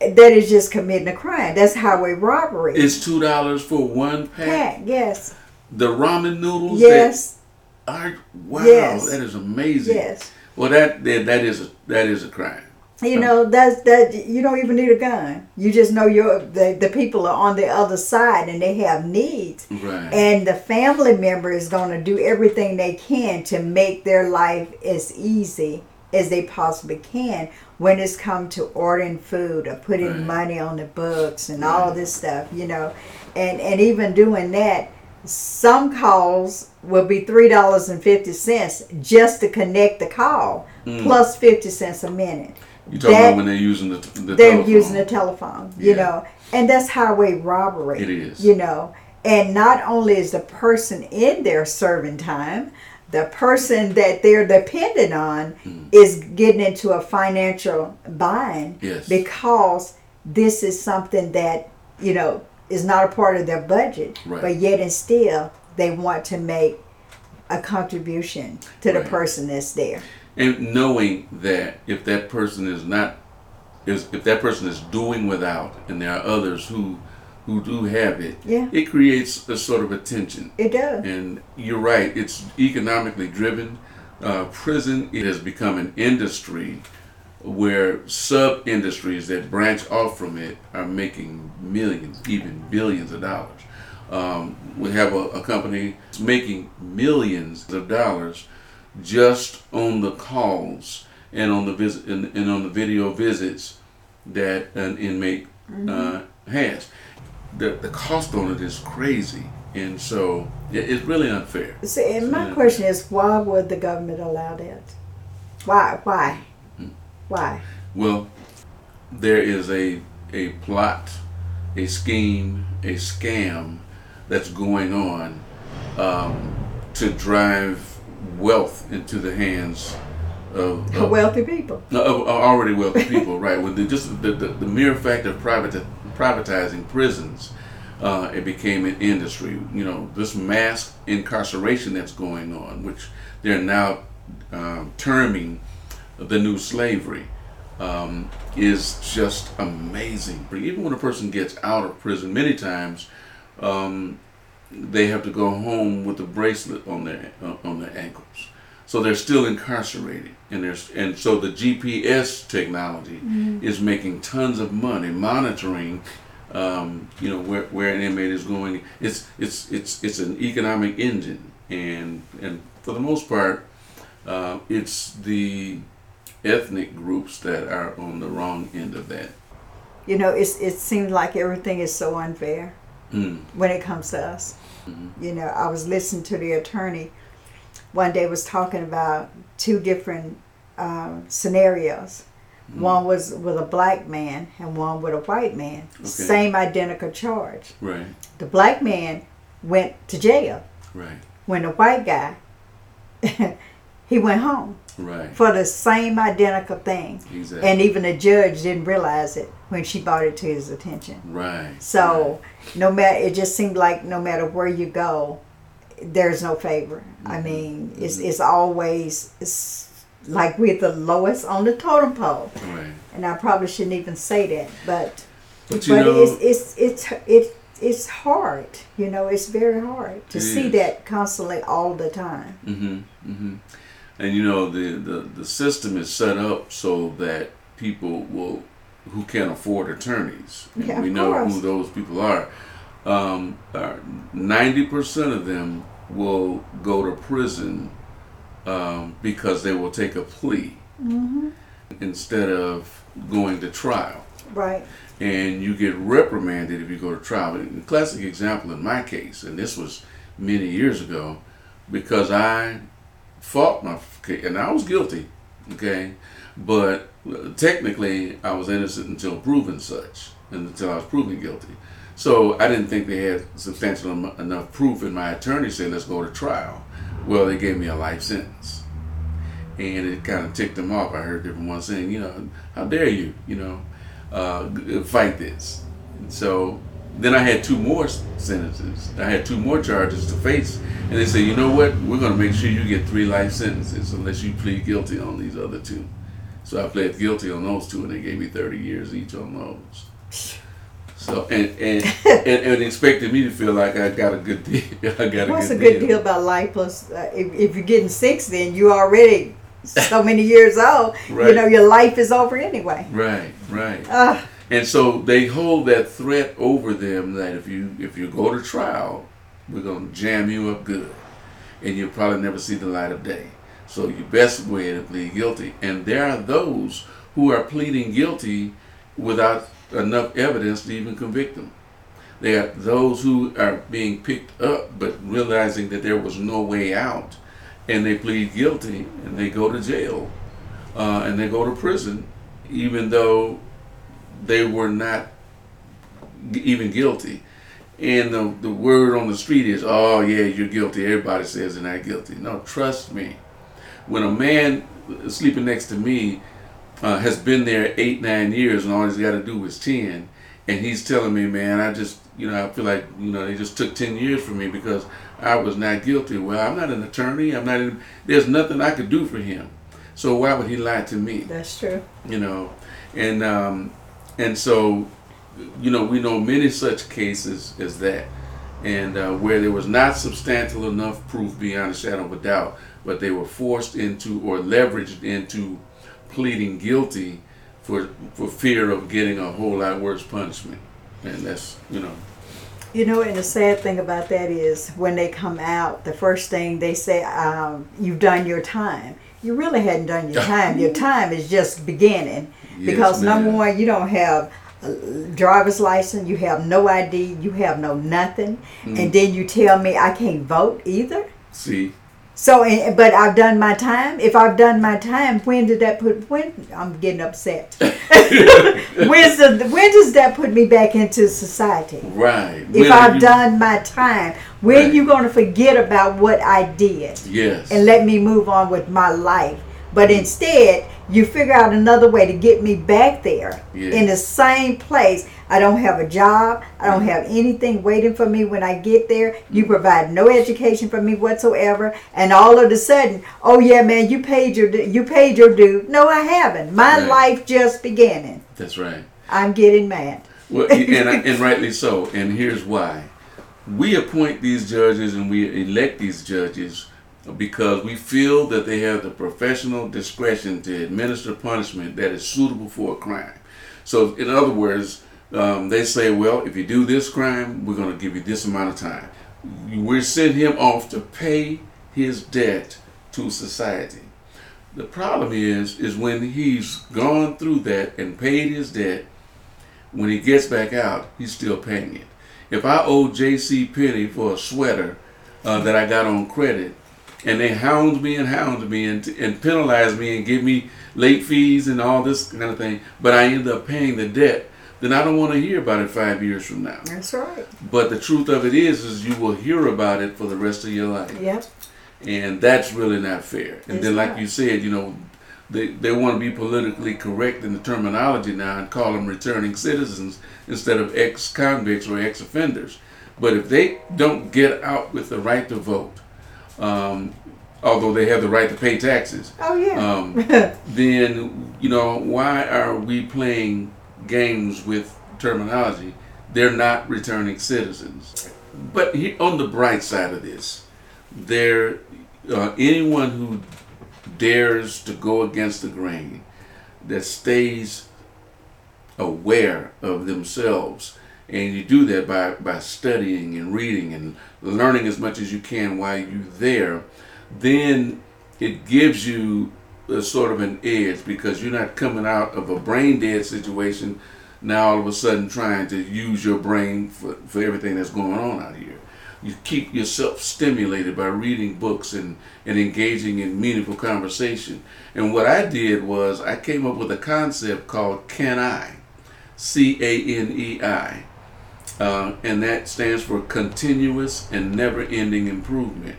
that is just committing a crime. That's highway robbery. it's two dollars for one pack. Pack, yes, The ramen noodles. yes, are wow. Yes. That is amazing. yes. Well, that that, that is a that is a crime. You know that's that. You don't even need a gun. You just know your the, the people are on the other side and they have needs, Right. and the family member is going to do everything they can to make their life as easy as they possibly can when it's come to ordering food or putting Right. money on the books and all this stuff. You know, and and even doing that. Some calls will be three dollars and fifty cents just to connect the call, Mm. plus fifty cents a minute. you talking that- about when they're using the the They're telephone. using the telephone, you Yeah. know, and that's highway robbery. It is. you know, and not only is the person in there serving time, the person that they're dependent on Mm. is getting into a financial bind Yes. because this is something that you know is not a part of their budget, Right. but yet and still they want to make a contribution to the person that's there. and knowing that if that person is not is if that person is doing without and there are others who who do have it Yeah. it creates a sort of a tension It does. and you're right it's economically driven uh, prison it has become an industry where sub industries that branch off from it are making millions even billions of dollars um, we have a, a company making millions of dollars just on the calls and on the visit and, and on the video visits that an inmate uh, has. The, the cost on it is crazy, and so it, it's really unfair. See, and my question is, why would the government allow that? Why? Why? Why? Well, there is a a plot, a scheme, a scam that's going on um, to drive wealth into the hands of, of Wealthy people. No, of- already wealthy (laughs) people, right? With the, just the, the, the mere fact of privati- privatizing prisons, uh, it became an industry. You know, this mass incarceration that's going on, which they're now um, terming the new slavery, um, is just amazing. Even when a person gets out of prison, many times um, they have to go home with a bracelet on their uh, on their ankles. So they're still incarcerated, and there's and so the GPS technology is making tons of money monitoring, um, you know, where, where an inmate is going. It's it's it's it's an economic engine, and and for the most part, uh, it's the ethnic groups that are on the wrong end of that. You know, it's it seems like everything is so unfair Mm. when it comes to us. Mhm. You know, I was listening to the attorney one day was talking about two different um, scenarios. Mm. One was with a black man and one with a white man. Okay. Same identical charge. Right, The black man went to jail right, when the white guy (laughs) he went home right. for the same identical thing. Exactly. And even the judge didn't realize it when she brought it to his attention. right. So no matter, it just seemed like no matter where you go, there's no favor. I Mhm. mean, it's Mhm. it's always it's like we're the lowest on the totem pole. Right. And I probably shouldn't even say that, but But but know, it's it's it's it's it's hard. You know, it's very hard to see is. that constantly all the time. hmm hmm And you know the, the the system is set up so that people will who can't afford attorneys. Yeah, we know course. who those people are. Um, Ninety percent of them will go to prison um, because they will take a plea hmm instead of going to trial. Right. and you get reprimanded if you go to trial. A classic example in my case, and this was many years ago, because I fought my case, and I was guilty, okay, but technically I was innocent until proven such, and until I was proven guilty. So I didn't think they had substantial em- enough proof, and my attorney said, "Let's go to trial." Well, they gave me a life sentence, and it kind of ticked them off. I heard different ones saying, "You know, how dare you?" You know uh, fight this. And so then I had two more sentences. I had two more charges to face, and they said, you know what? We're going to make sure you get three life sentences unless you plead guilty on these other two. So I pled guilty on those two, and they gave me 30 years each on those. (laughs) So and and, (laughs) and, and expected me to feel like I got a good deal. (laughs) I got a What's good a good deal. deal about life plus uh, if, if you're getting six then you already so (laughs) many years old. You know your life is over anyway. Right, right. Uh, And so they hold that threat over them that if you if you go to trial, we're gonna jam you up good, and you'll probably never see the light of day. So you best way to plead guilty. And there are those who are pleading guilty without enough evidence to even convict them. They are those who are being picked up but realizing that there was no way out, and they plead guilty and they go to jail, uh, and they go to prison, even though they were not even guilty. And the, the word on the street is, oh, yeah, you're guilty. Everybody says they're not guilty. No, trust me. When a man sleeping next to me uh, has been there eight, nine years and all he's got to do is 10, and he's telling me, man, I just, you know, I feel like, you know, they just took 10 years from me because I was not guilty. Well, I'm not an attorney. I'm not, in, there's nothing I could do for him. So why would he lie to me? that's true. you know, and um, and so, you know, we know many such cases as that, and uh, where there was not substantial enough proof beyond a shadow of a doubt, but they were forced into or leveraged into pleading guilty for for fear of getting a whole lot worse punishment, and that's you know, You know, and the sad thing about that is when they come out, the first thing they say, um, "You've done your time." You really hadn't done your (laughs) time. Your time is just beginning Yes, because number one, you don't have a driver's license, you have no ID, you have no nothing, Mm. and then you tell me I can't vote either. see, So, and- but I've done my time. If I've done my time, when did that put? When I'm getting upset. (laughs) When's the? When does that put me back into society? right? If When I've you- done my time, when Right. you gonna forget about what I did yes, and let me move on with my life? But instead, you figure out another way to get me back there Yeah. in the same place. I don't have a job. I don't mm-hmm. have anything waiting for me when I get there. You mm-hmm. provide no education for me whatsoever, and all of a sudden, oh yeah, man, you paid your you paid your due. No, I haven't. My Right. life just beginning. that's right. I'm getting mad. Well, and, and rightly so. And here's why. We appoint these judges and we elect these judges because we feel that they have the professional discretion to administer punishment that is suitable for a crime. So, in other words, um, they say, well, if you do this crime, we're going to give you this amount of time. We send him off to pay his debt to society. The problem is, is when he's gone through that and paid his debt, when he gets back out, he's still paying it. If I owe J.C. Penney for a sweater uh, that I got on credit, and they hound me and hound me and, and penalize me and give me late fees and all this kind of thing, but I end up paying the debt, then I don't want to hear about it five years from now. That's right. But the truth of it is, is you will hear about it for the rest of your life Yep. and that's really not fair. And It's then, like not. you said, you know, they they want to be politically correct in the terminology now and call them returning citizens instead of ex-convicts or ex-offenders. But if they don't get out with the right to vote, um, although they have the right to pay taxes, Oh yeah. um, (laughs) then you know why are we playing games with terminology? They're not returning citizens. But he, on the bright side of this, there uh, anyone who dares to go against the grain, that stays aware of themselves, and you do that by by studying and reading and learning as much as you can while you're there, then it gives you a sort of an edge because you're not coming out of a brain dead situation now all of a sudden trying to use your brain for, for everything that's going on out here. You keep yourself stimulated by reading books and, and engaging in meaningful conversation. And what I did was I came up with a concept called Can I? C A N E I. Uh, and that stands for continuous and never ending improvement.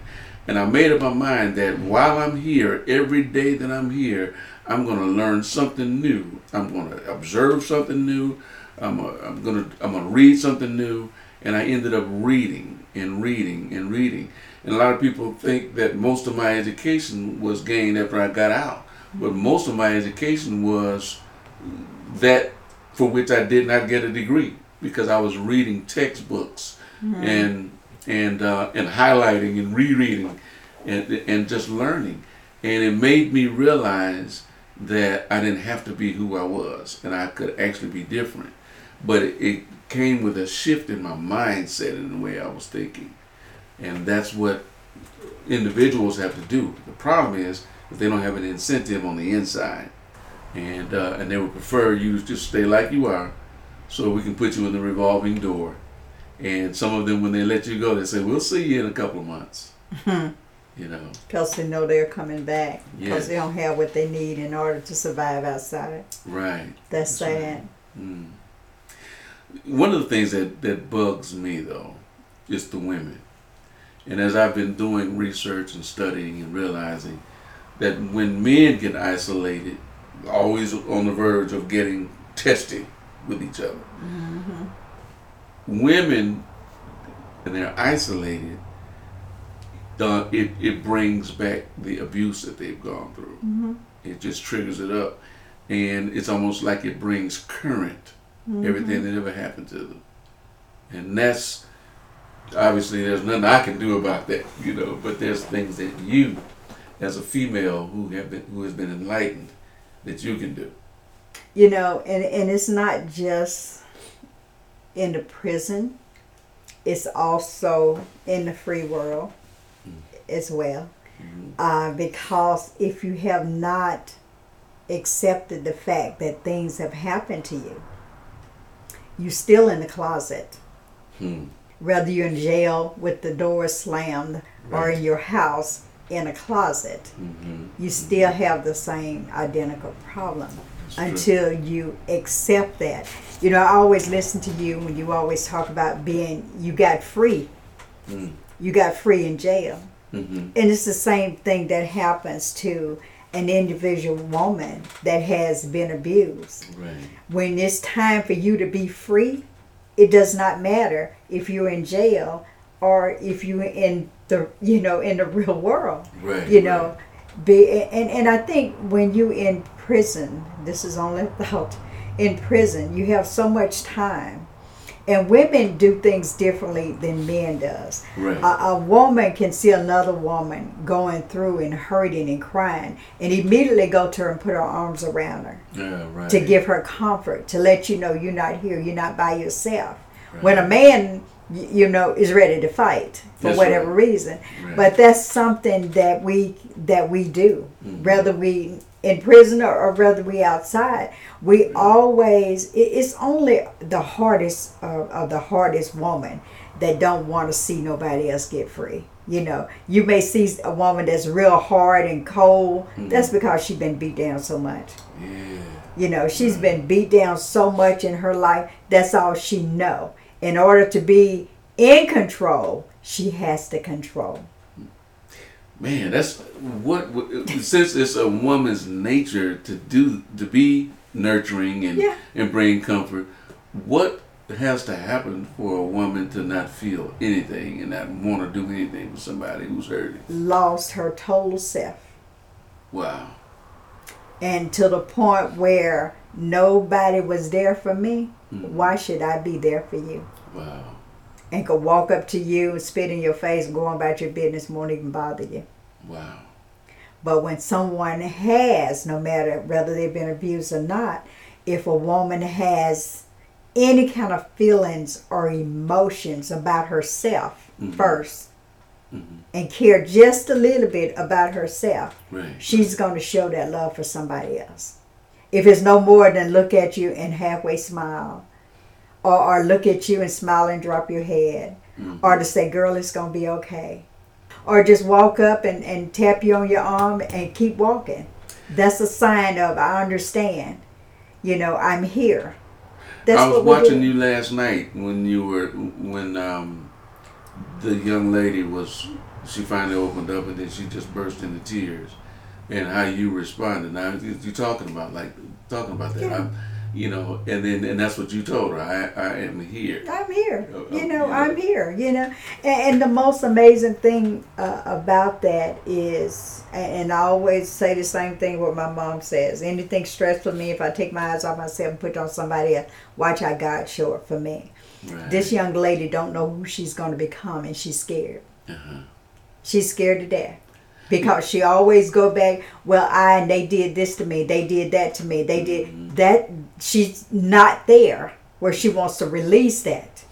And I made up my mind that while I'm here, every day that I'm here, I'm going to learn something new. I'm going to observe something new. I'm, uh, I'm going to I'm going to read something new. And I ended up reading and reading and reading. And a lot of people think that most of my education was gained after I got out. But most of my education was that for which I did not get a degree because I was reading textbooks and and uh, and highlighting and rereading and and just learning, and it made me realize that I didn't have to be who I was and I could actually be different. But it, it came with a shift in my mindset and the way I was thinking, and that's what individuals have to do. The problem is if they don't have an incentive on the inside, and uh, and they would prefer you just stay like you are, so we can put you in the revolving door. And some of them, when they let you go, they say, "We'll see you in a couple of months." you know, Because they know they're coming back. Because they don't have what they need in order to survive outside. right? That's That's right. sad. Mm. One of the things that, that bugs me though is the women. And as I've been doing research and studying and realizing that when men get isolated, always on the verge of getting testy with each other, women, and they're isolated, uh, it, it brings back the abuse that they've gone through. It just triggers it up. And it's almost like it brings current everything that ever happened to them. And that's obviously there's nothing I can do about that, you know, but there's things that you as a female who have been who has been enlightened that you can do. You know, and, and it's not just in the prison, it's also in the free world as well. Uh, because if you have not accepted the fact that things have happened to you, you're still in the closet. Hmm. Whether you're in jail with the door slammed or in your house in a closet, hmm you still have the same identical problem. Until you accept that. You know, I always listen to you when you always talk about being, you got free. Mm. You got free in jail. hmm And it's the same thing that happens to an individual woman that has been abused. Right. When it's time for you to be free, it does not matter if you're in jail or if you're in the you know in the real world Right. you know be and, and i think when you in prison this is only (laughs) thought in prison you have so much time and women do things differently than men does Right. a, a woman can see another woman going through and hurting and crying and immediately go to her and put her arms around her yeah. Right. to give her comfort to let you know you're not here you're not by yourself Right. when a man you know is ready to fight for That's whatever right. reason Right. but that's something that we that we do Mhm. whether we in prison or, or whether we outside we always it, it's only the hardest uh, of the hardest woman that don't want to see nobody else get free you know you may see a woman that's real hard and cold Mhm. that's because she's been beat down so much yeah. you know, she's been beat down so much in her life. That's all she know. In order to be in control, she has to control. Man, that's what, since it's a woman's nature to do to be nurturing and Yeah. and bring comfort. What has to happen for a woman to not feel anything and not want to do anything with somebody who's hurting? Lost her total self. Wow. And to the point where nobody was there for me, Mhm. why should I be there for you? Wow. And could walk up to you and spit in your face and go on about your business won't even bother you. Wow. But when someone has, no matter whether they've been abused or not, if a woman has any kind of feelings or emotions about herself Mhm. first hmm and care just a little bit about herself, Right. she's going to show that love for somebody else. If it's no more than look at you and halfway smile, or, or look at you and smile and drop your head, Mhm. or to say, girl, it's going to be okay. Or just walk up and, and tap you on your arm and keep walking. That's a sign of, I understand. You know, I'm here. That's I was watching you last night when you were when um, the young lady was she finally opened up and then she just burst into tears and how you responded. Now you- you're talking about like talking about that. Yeah. You know, and then and that's what you told her. I I am here. I'm here. Oh, You oh, know. I'm here. You know, and, and the most amazing thing uh, about that is, and I always say the same thing. What my mom says: anything stressful me, if I take my eyes off myself and put it on somebody else, watch how God show it for me. Right. This young lady don't know who she's going to become, and she's scared. uh-huh. She's scared to death because she always go back. Well, I and they did this to me. They did that to me. They did that. She's not there where she wants to release that.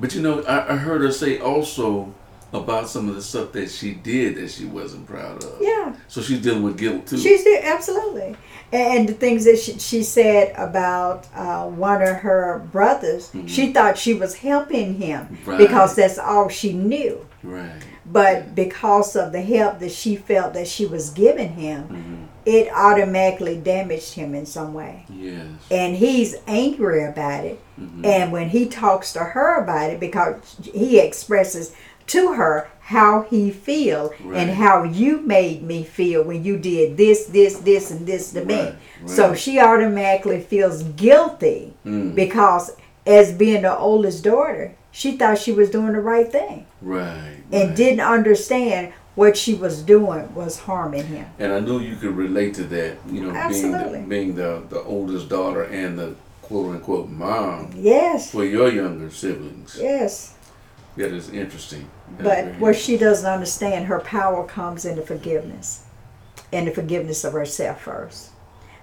But you know, I, I heard her say also about some of the stuff that she did that she wasn't proud of. Yeah. So she's dealing with guilt too. She's absolutely. And the things that she, she said about uh, one of her brothers, she thought she was helping him Mm-hmm. Right. because that's all she knew. right. But because of the help that she felt that she was giving him, hmm it automatically damaged him in some way. Yes. And he's angry about it. Mhm. And when he talks to her about it, because he expresses to her how he feel Right. and how you made me feel when you did this, this, this, and this to me. Right, So she automatically feels guilty Mm. because as being the oldest daughter, she thought she was doing the right thing Right. and right. didn't understand what she was doing was harming him. And I knew you could relate to that. You know, Absolutely. being the, being the the oldest daughter and the quote unquote mom Yes, for your younger siblings. yes. That is interesting. That's But very what she doesn't understand, her power comes in the forgiveness, in the forgiveness of herself first,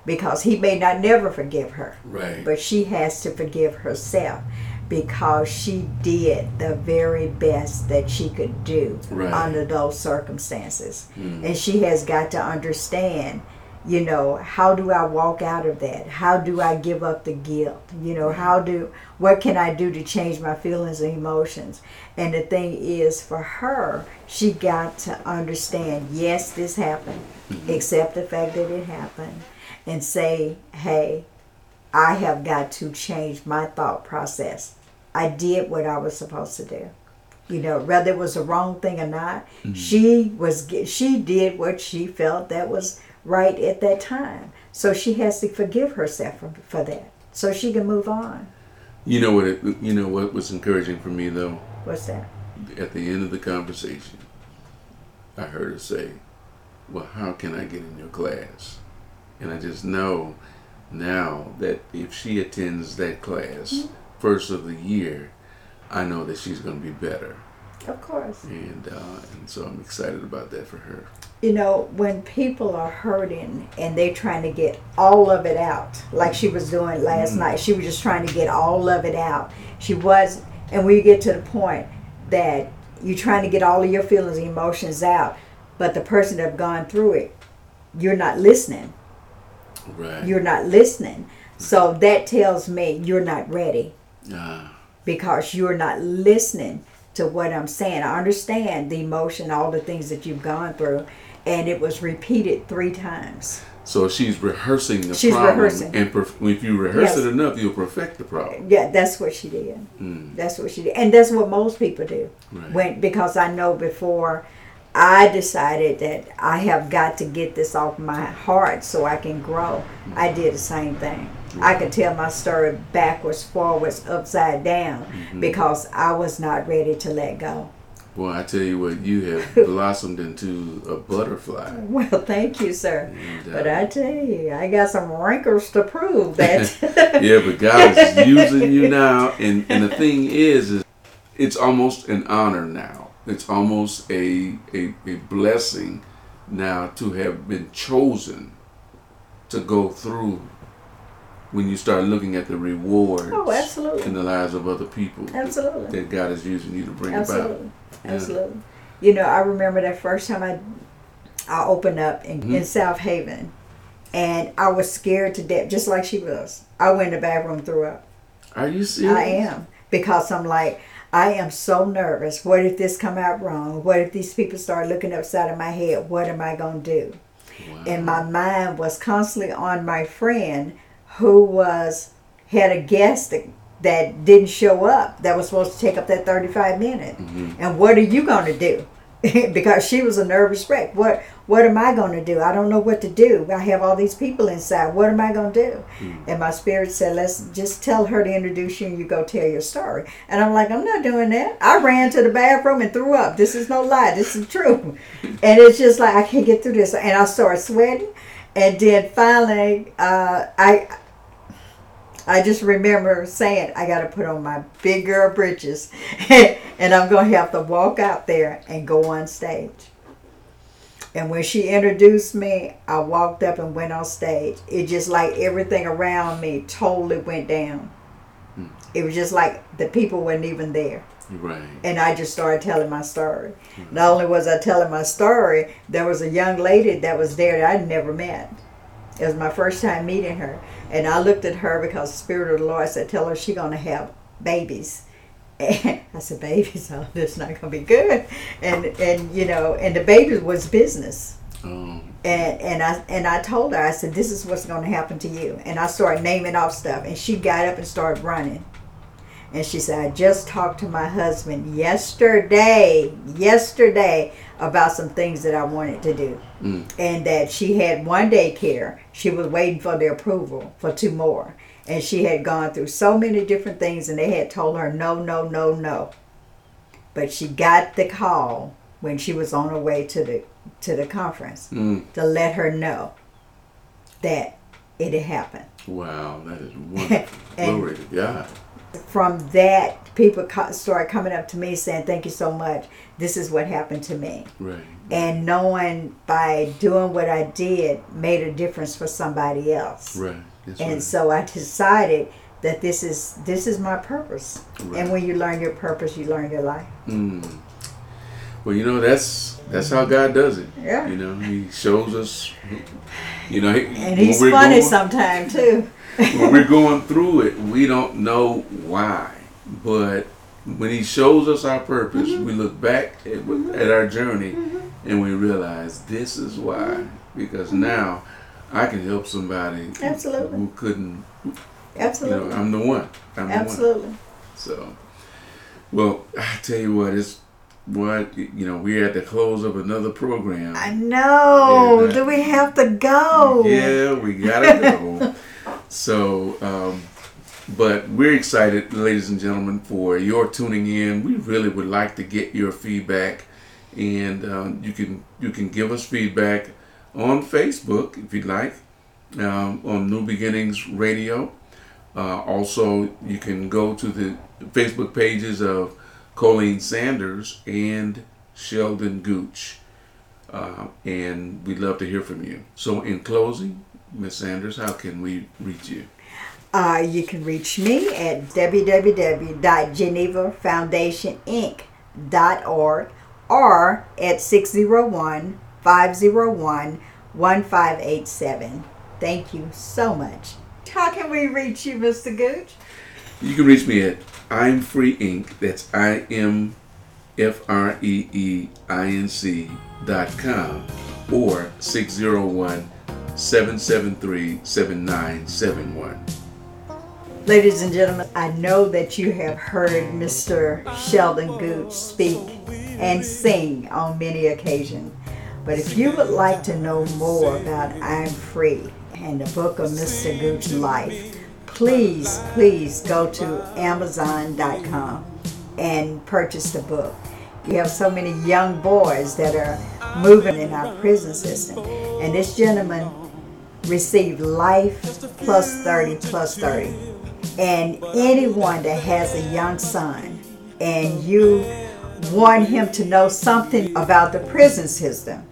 because he may not never forgive her, right. but she has to forgive herself because she did the very best that she could do Right. under those circumstances, Mm. and she has got to understand. You know, how do I walk out of that? How do I give up the guilt? You know, how do what can I do to change my feelings and emotions? And the thing is, for her, she got to understand yes, this happened, accept the fact that it happened, and say, hey, I have got to change my thought process. I did what I was supposed to do. You know, whether it was the wrong thing or not, mm-hmm. she was she did what she felt that was right at that time. So she has to forgive herself for, for that, so she can move on. You know what? It, you know what was encouraging for me though. What's that? At the end of the conversation, I heard her say, "Well, how can I get in your class?" And I just know now that if she attends that class mm-hmm. First of the year, I know that she's going to be better. Of course. and uh, and so I'm excited about that for her. You know, when people are hurting and they're trying to get all of it out, like she was doing last Mm. night, she was just trying to get all of it out. She was, and we get to the point that you're trying to get all of your feelings and emotions out, but the person that have gone through it, you're not listening. Right. You're not listening. So that tells me you're not ready Ah, because you're not listening to what I'm saying. I understand the emotion, all the things that you've gone through, and it was repeated three times. so she's rehearsing the She's problem, rehearsing. and perf- if you rehearse Yes. it enough, you'll perfect the problem. Yeah, that's what she did. Mm, That's what she did, and that's what most people do. right. When because I know before I decided that I have got to get this off my heart so I can grow. I did the same thing. I could tell my story backwards, forwards, upside down Mm-hmm. because I was not ready to let go. Well, I tell you what, you have (laughs) blossomed into a butterfly. Well, thank you, sir. And, But uh, I tell you, I got some wrinkles to prove that. (laughs) yeah, but God is (laughs) using you now, and and the thing is, is it's almost an honor now. It's almost a a, a blessing now to have been chosen to go through. When you start looking at the rewards Oh, absolutely. in the lives of other people Absolutely. that God is using you to bring about. Absolutely. Yeah. Absolutely. You know, I remember that first time I I opened up in, Mm-hmm. in South Haven and I was scared to death, just like she was. I went in the bathroom, threw up. Are you serious? I am. Because I'm like, I am so nervous. What if this come out wrong? What if these people start looking upside of my head? What am I gonna do? Wow. and my mind was constantly on my friend who was had a guest that, that didn't show up that was supposed to take up that 35 minutes and what are you going to do? (laughs) Because she was a nervous wreck. What what am i going to do? I don't know what to do. I have all these people inside. What am i going to do and my spirit said let's just tell her to introduce you and you go tell your story. And i'm like i'm not doing that. I ran to the bathroom and threw up. This is no lie. This is true. (laughs) And it's just like i can't get through this. And i started sweating. And then finally uh, i I just remember saying, I got to put on my big girl britches (laughs) and I'm going to have to walk out there and go on stage. And when she introduced me, I walked up and went on stage. It just like everything around me totally went down. Hmm. It was just like the people weren't even there. right. And I just started telling my story. Hmm. Not only was I telling my story, there was a young lady that was there that I'd never met. It was my first time meeting her. And I looked at her because the Spirit of the Lord said, Tell her she's going to have babies. And (laughs) I said, Babies? Oh, this is not going to be good. And, and, you know, and the baby was business. Um, And, and I and I told her I said this is what's going to happen to you and I started naming off stuff and she got up and started running and she said I just talked to my husband yesterday yesterday about some things that I wanted to do Mm. and that she had one daycare she was waiting for the approval for two more and she had gone through so many different things and they had told her no no no no but she got the call when she was on her way to the to the conference mm, to let her know that it had happened. wow, that is (laughs) wonderful. Glory to God. From that, people co- started coming up to me saying, "Thank you so much. This is what happened to me." Right. And knowing by doing what I did made a difference for somebody else. Right. That's And right. so I decided that this is this is my purpose. Right. And when you learn your purpose, you learn your life. Mm. Well, you know that's that's how God does it. Yeah. You know, He shows us. You know, he, And he's funny sometimes too. when we're going through it, we don't know why, but when He shows us our purpose, Mm-hmm. we look back at, at our journey and we realize this is why. Because now I can help somebody Mm-hmm. Absolutely. who couldn't. You Absolutely. know, I'm the one. I'm the one. Absolutely. So, well, I tell you what, it's what you know. We're at the close of another program. I know. Yeah. Do we have to go? Yeah, we gotta go. (laughs) so, um, but we're excited, ladies and gentlemen, for your tuning in. We really would like to get your feedback, and um, you can you can give us feedback on Facebook if you'd like, um, on New Beginnings Radio. Uh, also, you can go to the Facebook pages of Colleen Sanders and Sheldon Gooch. Uh, and we'd love to hear from you. So, in closing, Miss Sanders, how can we reach you? Uh, you can reach me at www.genevafoundationinc.org or at 601 501 1587. Thank you so much. How can we reach you, Mr. Gooch? You can reach me at I'm Free Inc. That's I M F R E E I N C dot com or 601 773 7971. Ladies and gentlemen, I know that you have heard Mr. Sheldon Gooch speak and sing on many occasions. But if you would like to know more about I'm Free and the book of Mr. Gooch's life, please, please go to Amazon.com and purchase the book. You have so many young boys that are moving in our prison system. And this gentleman received life plus 30 plus 30. And anyone that has a young son and you want him to know something about the prison system,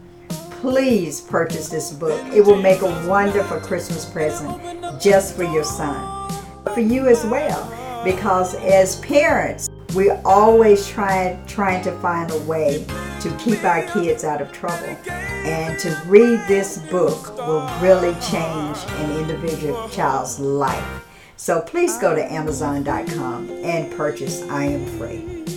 please purchase this book. It will make a wonderful Christmas present just for your son. For you as well, because as parents, we're always try trying to find a way to keep our kids out of trouble. And to read this book will really change an individual child's life. So please go to Amazon.com and purchase I Am Free.